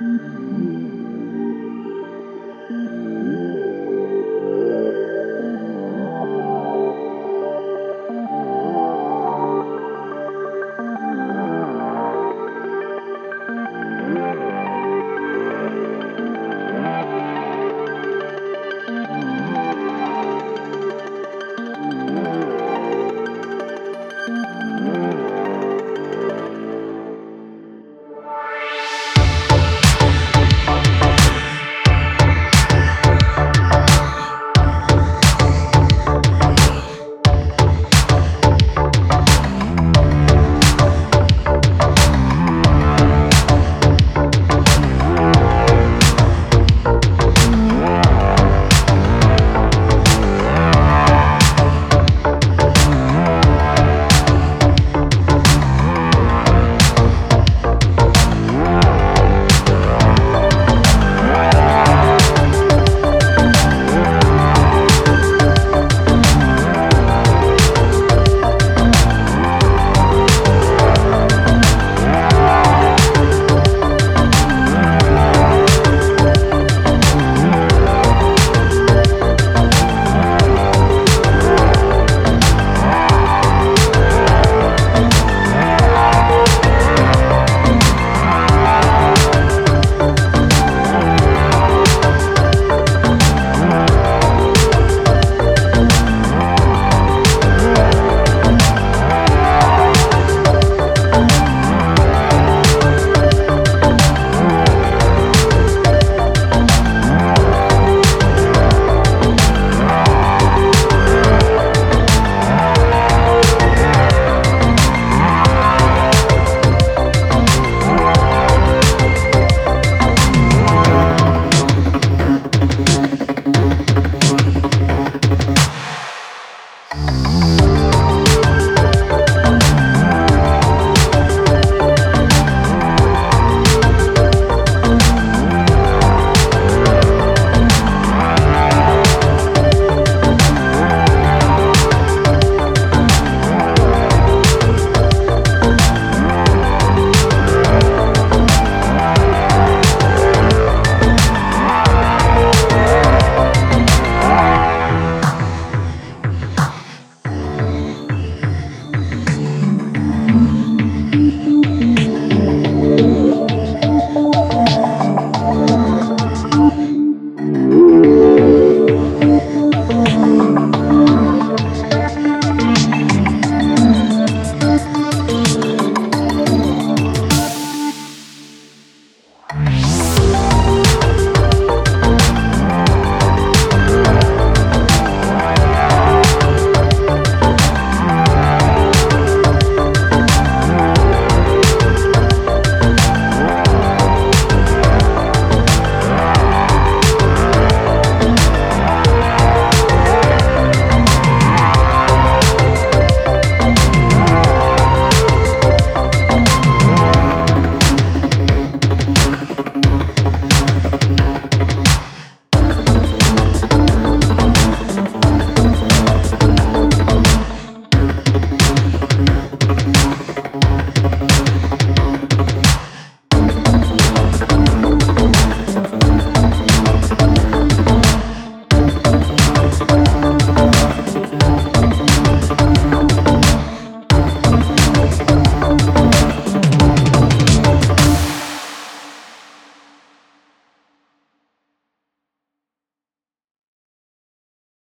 Mm-hmm.